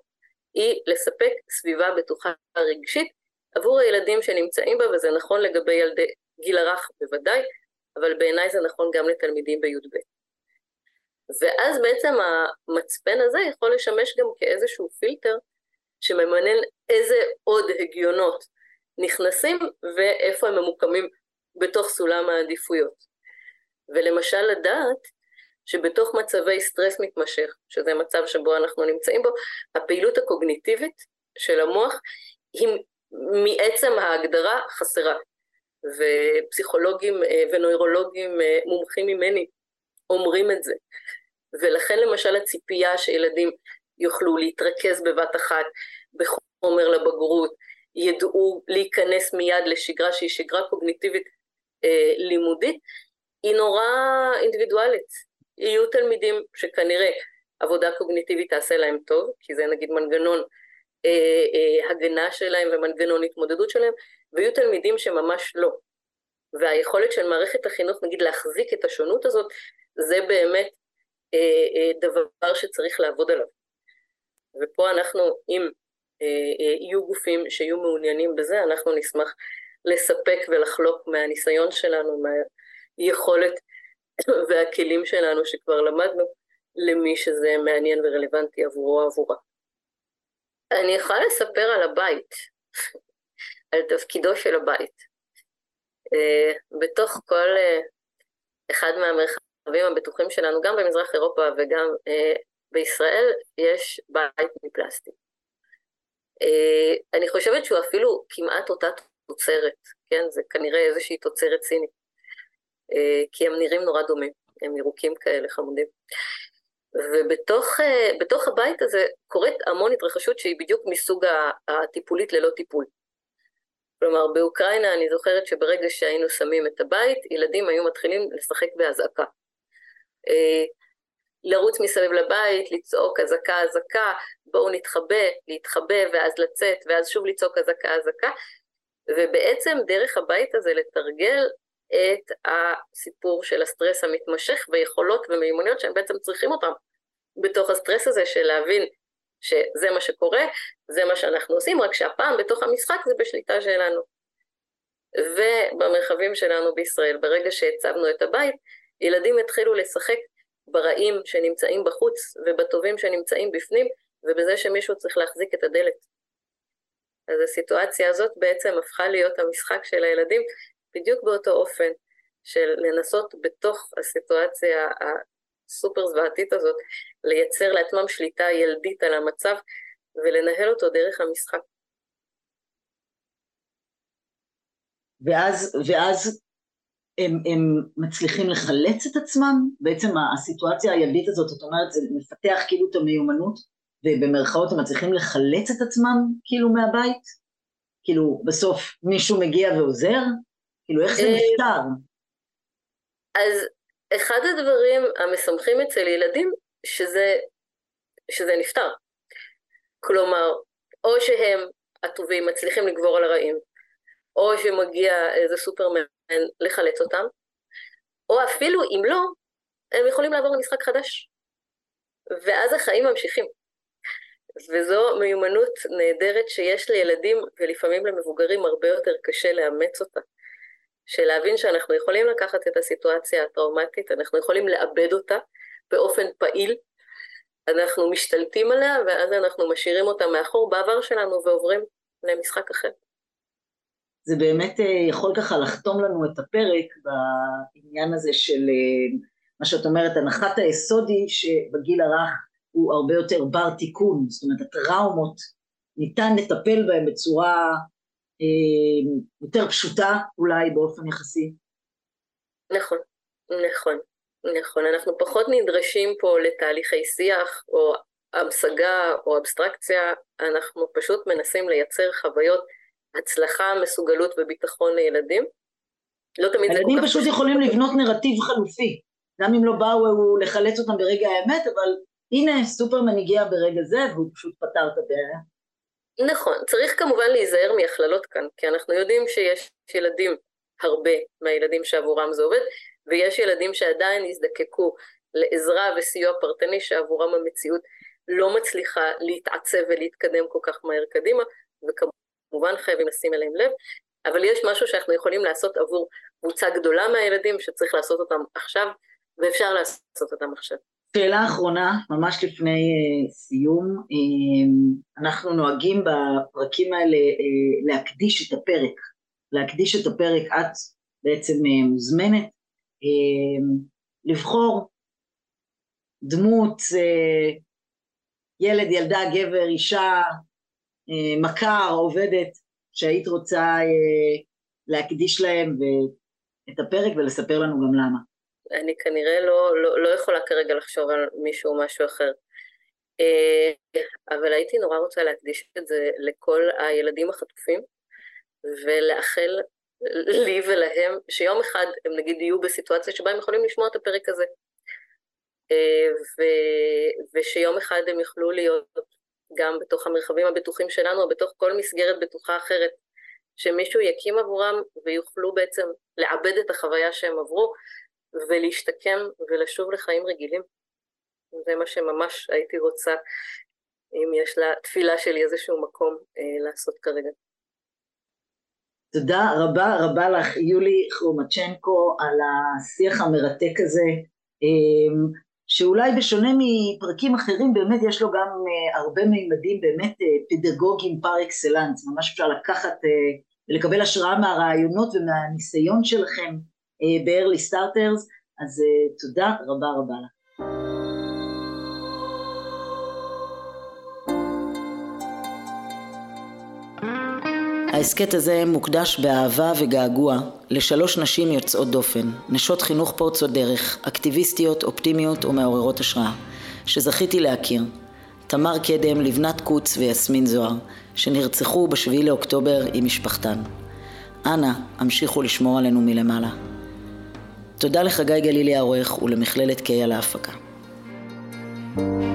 היא לספק סביבה בטוחה רגשית עבור הילדים שנמצאים בה, וזה נכון לגבי ילדי גיל הרך בוודאי, אבל בעיניי זה נכון גם לתלמידים בי"ב. ואז בעצם המצפן הזה יכול לשמש גם כאיזשהו פילטר שממנן איזה עוד הגיונות נכנסים ואיפה הם ממוקמים בתוך סולם העדיפויות. ולמשל לדעת שבתוך מצבי סטרס מתמשך, שזה מצב שבו אנחנו נמצאים בו, הפעילות הקוגניטיבית של המוח היא מעצם ההגדרה חסרה. ופסיכולוגים אה, ונוירולוגים אה, מומחים ממני אומרים את זה. ולכן למשל הציפייה שילדים יוכלו להתרכז בבת אחת בחומר לבגרות, ידעו להיכנס מיד לשגרה שהיא שגרה קוגניטיבית אה, לימודית, היא נורא אינדיבידואלית. יהיו תלמידים שכנראה עבודה קוגניטיבית תעשה להם טוב, כי זה נגיד מנגנון אה, אה, הגנה שלהם ומנגנון התמודדות שלהם, ויהיו תלמידים שממש לא. והיכולת של מערכת החינוך נגיד להחזיק את השונות הזאת, זה באמת אה, אה, דבר שצריך לעבוד עליו. ופה אנחנו, אם אה, יהיו גופים שיהיו מעוניינים בזה, אנחנו נשמח לספק ולחלוק מהניסיון שלנו, מהיכולת והכלים שלנו שכבר למדנו, למי שזה מעניין ורלוונטי עבורו או עבורה. אני יכולה לספר על הבית, על תפקידו של הבית. בתוך כל אחד מהמרחבים המרחבים הבטוחים שלנו, גם במזרח אירופה וגם אה, בישראל, יש בית מפלסטיק. אה, אני חושבת שהוא אפילו כמעט אותה תוצרת, כן? זה כנראה איזושהי תוצרת סינית. אה, כי הם נראים נורא דומים, הם ירוקים כאלה חמודים. ובתוך אה, הבית הזה קורית המון התרחשות שהיא בדיוק מסוג הטיפולית ללא טיפול. כלומר, באוקראינה אני זוכרת שברגע שהיינו שמים את הבית, ילדים היו מתחילים לשחק באזעקה. אה, לרוץ מסביב לבית, לצעוק אזעקה אזעקה, בואו נתחבא, להתחבא ואז לצאת ואז שוב לצעוק אזעקה אזעקה, ובעצם דרך הבית הזה לתרגל את הסיפור של הסטרס המתמשך ויכולות ומיומנויות שהם בעצם צריכים אותם בתוך הסטרס הזה של להבין שזה מה שקורה, זה מה שאנחנו עושים, רק שהפעם בתוך המשחק זה בשליטה שלנו. ובמרחבים שלנו בישראל, ברגע שהצבנו את הבית, ילדים התחילו לשחק ברעים שנמצאים בחוץ ובטובים שנמצאים בפנים, ובזה שמישהו צריך להחזיק את הדלת. אז הסיטואציה הזאת בעצם הפכה להיות המשחק של הילדים בדיוק באותו אופן של לנסות בתוך הסיטואציה הסופר זוועתית הזאת לייצר לעצמם שליטה ילדית על המצב ולנהל אותו דרך המשחק. ואז, ואז הם, הם מצליחים לחלץ את עצמם, בעצם הסיטואציה הילדית הזאת, זאת אומרת, זה מפתח כאילו את המיומנות, ובמרכאות הם מצליחים לחלץ את עצמם כאילו מהבית? כאילו בסוף מישהו מגיע ועוזר? כאילו איך זה אה, נפתר? אז אחד הדברים המשמחים אצל ילדים, שזה, שזה נפתר. כלומר, או שהם הטובים מצליחים לגבור על הרעים, או שמגיע איזה סופרמן לחלץ אותם, או אפילו אם לא, הם יכולים לעבור למשחק חדש. ואז החיים ממשיכים. וזו מיומנות נהדרת שיש לילדים ולפעמים למבוגרים הרבה יותר קשה לאמץ אותה. של להבין שאנחנו יכולים לקחת את הסיטואציה הטראומטית, אנחנו יכולים לאבד אותה באופן פעיל, אנחנו משתלטים עליה ואז אנחנו משאירים אותה מאחור בעבר שלנו ועוברים למשחק אחר. זה באמת אה, יכול ככה לחתום לנו את הפרק בעניין הזה של אה, מה שאת אומרת, הנחת היסוד היא שבגיל הרך הוא הרבה יותר בר תיקון, זאת אומרת הטראומות ניתן לטפל בהן בצורה יותר פשוטה אולי באופן יחסי. נכון, נכון, נכון. אנחנו פחות נדרשים פה לתהליכי שיח או המשגה או אבסטרקציה, אנחנו פשוט מנסים לייצר חוויות הצלחה, מסוגלות וביטחון לילדים. לא תמיד זה כל כך... ילדים פשוט יכולים לבנות נרטיב חלופי, גם אם לא באו לחלץ אותם ברגע האמת, אבל הנה סופרמן הגיע ברגע זה והוא פשוט פתר את הבעיה. נכון, צריך כמובן להיזהר מהכללות כאן, כי אנחנו יודעים שיש ילדים, הרבה מהילדים שעבורם זה עובד, ויש ילדים שעדיין יזדקקו לעזרה וסיוע פרטני שעבורם המציאות לא מצליחה להתעצב ולהתקדם כל כך מהר קדימה, וכמובן חייבים לשים אליהם לב, אבל יש משהו שאנחנו יכולים לעשות עבור קבוצה גדולה מהילדים שצריך לעשות אותם עכשיו, ואפשר לעשות אותם עכשיו. שאלה אחרונה, ממש לפני uh, סיום, uh, אנחנו נוהגים בפרקים האלה uh, להקדיש את הפרק, להקדיש את הפרק, את בעצם uh, מוזמנת. uh, לבחור דמות, uh, ילד, ילדה, גבר, אישה, uh, מכר, עובדת, שהיית רוצה uh, להקדיש להם את הפרק ולספר לנו גם למה. אני כנראה לא, לא, לא יכולה כרגע לחשוב על מישהו או משהו אחר. אה, אבל הייתי נורא רוצה להקדיש את זה לכל הילדים החטופים, ולאחל לי ולהם שיום אחד הם נגיד יהיו בסיטואציה שבה הם יכולים לשמוע את הפרק הזה. אה, ו, ושיום אחד הם יוכלו להיות גם בתוך המרחבים הבטוחים שלנו, או בתוך כל מסגרת בטוחה אחרת, שמישהו יקים עבורם ויוכלו בעצם לעבד את החוויה שהם עברו, ולהשתקם ולשוב לחיים רגילים. זה מה שממש הייתי רוצה, אם יש לתפילה שלי איזשהו מקום אה, לעשות כרגע. תודה רבה רבה לך יולי חרומצ'נקו על השיח המרתק הזה אה, שאולי בשונה מפרקים אחרים באמת יש לו גם אה, הרבה מימדים באמת אה, פדגוגיים פר אקסלנס ממש אפשר לקחת ולקבל השראה מהרעיונות ומהניסיון שלכם ב-early starters, אז אה, תודה רבה רבה לך. ההסכת הזה מוקדש באהבה וגעגוע לשלוש נשים יוצאות דופן, נשות חינוך פורצות דרך, אקטיביסטיות, אופטימיות ומעוררות השראה, שזכיתי להכיר. תמר קדם, לבנת קוץ ויסמין זוהר, שנרצחו בשביעי לאוקטובר עם משפחתן. אנא, המשיכו לשמור עלינו מלמעלה. תודה לחגי גלילי העורך ולמכללת קיי על ההפקה. thank you